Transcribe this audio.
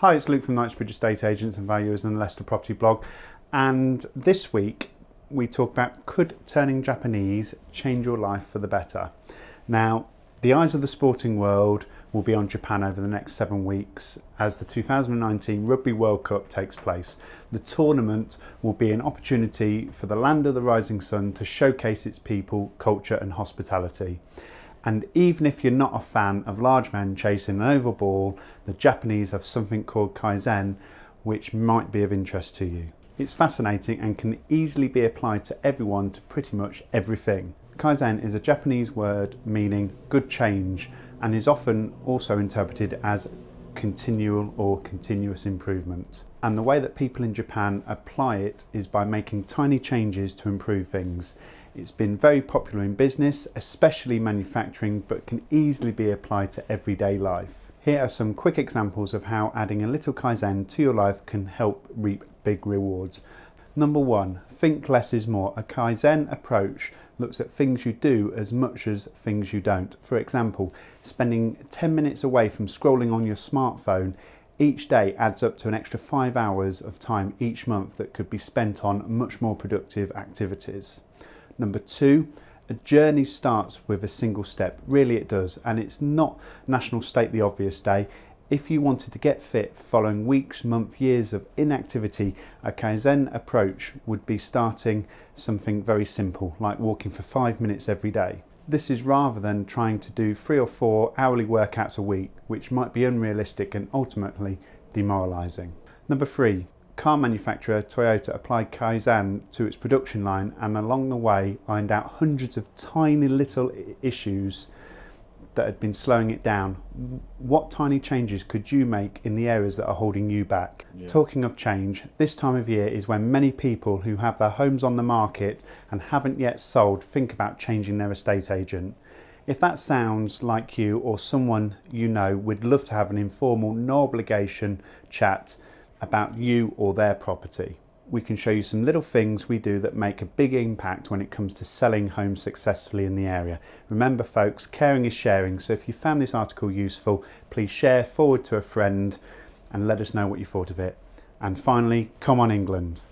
Hi, it's Luke from Knightsbridge Estate Agents and Valuers and the Leicester Property Blog. And this week we talk about could turning Japanese change your life for the better? Now, the eyes of the sporting world will be on Japan over the next seven weeks as the 2019 Rugby World Cup takes place. The tournament will be an opportunity for the land of the rising sun to showcase its people, culture, and hospitality. And even if you're not a fan of large men chasing an oval ball, the Japanese have something called Kaizen, which might be of interest to you. It's fascinating and can easily be applied to everyone to pretty much everything. Kaizen is a Japanese word meaning good change and is often also interpreted as continual or continuous improvement. And the way that people in Japan apply it is by making tiny changes to improve things. It's been very popular in business, especially manufacturing, but can easily be applied to everyday life. Here are some quick examples of how adding a little Kaizen to your life can help reap big rewards. Number one, think less is more. A Kaizen approach looks at things you do as much as things you don't. For example, spending 10 minutes away from scrolling on your smartphone each day adds up to an extra five hours of time each month that could be spent on much more productive activities. Number two, a journey starts with a single step. Really, it does. And it's not National State the Obvious Day. If you wanted to get fit following weeks, months, years of inactivity, a Kaizen approach would be starting something very simple, like walking for five minutes every day. This is rather than trying to do three or four hourly workouts a week, which might be unrealistic and ultimately demoralizing. Number three, car manufacturer Toyota applied Kaizen to its production line and along the way ironed out hundreds of tiny little issues that had been slowing it down. What tiny changes could you make in the areas that are holding you back? Yeah. Talking of change, this time of year is when many people who have their homes on the market and haven't yet sold think about changing their estate agent. If that sounds like you or someone you know, we'd love to have an informal, no obligation chat about you or their property. We can show you some little things we do that make a big impact when it comes to selling homes successfully in the area. Remember folks, caring is sharing, so if you found this article useful, please share, forward to a friend and let us know what you thought of it. And finally, come on England.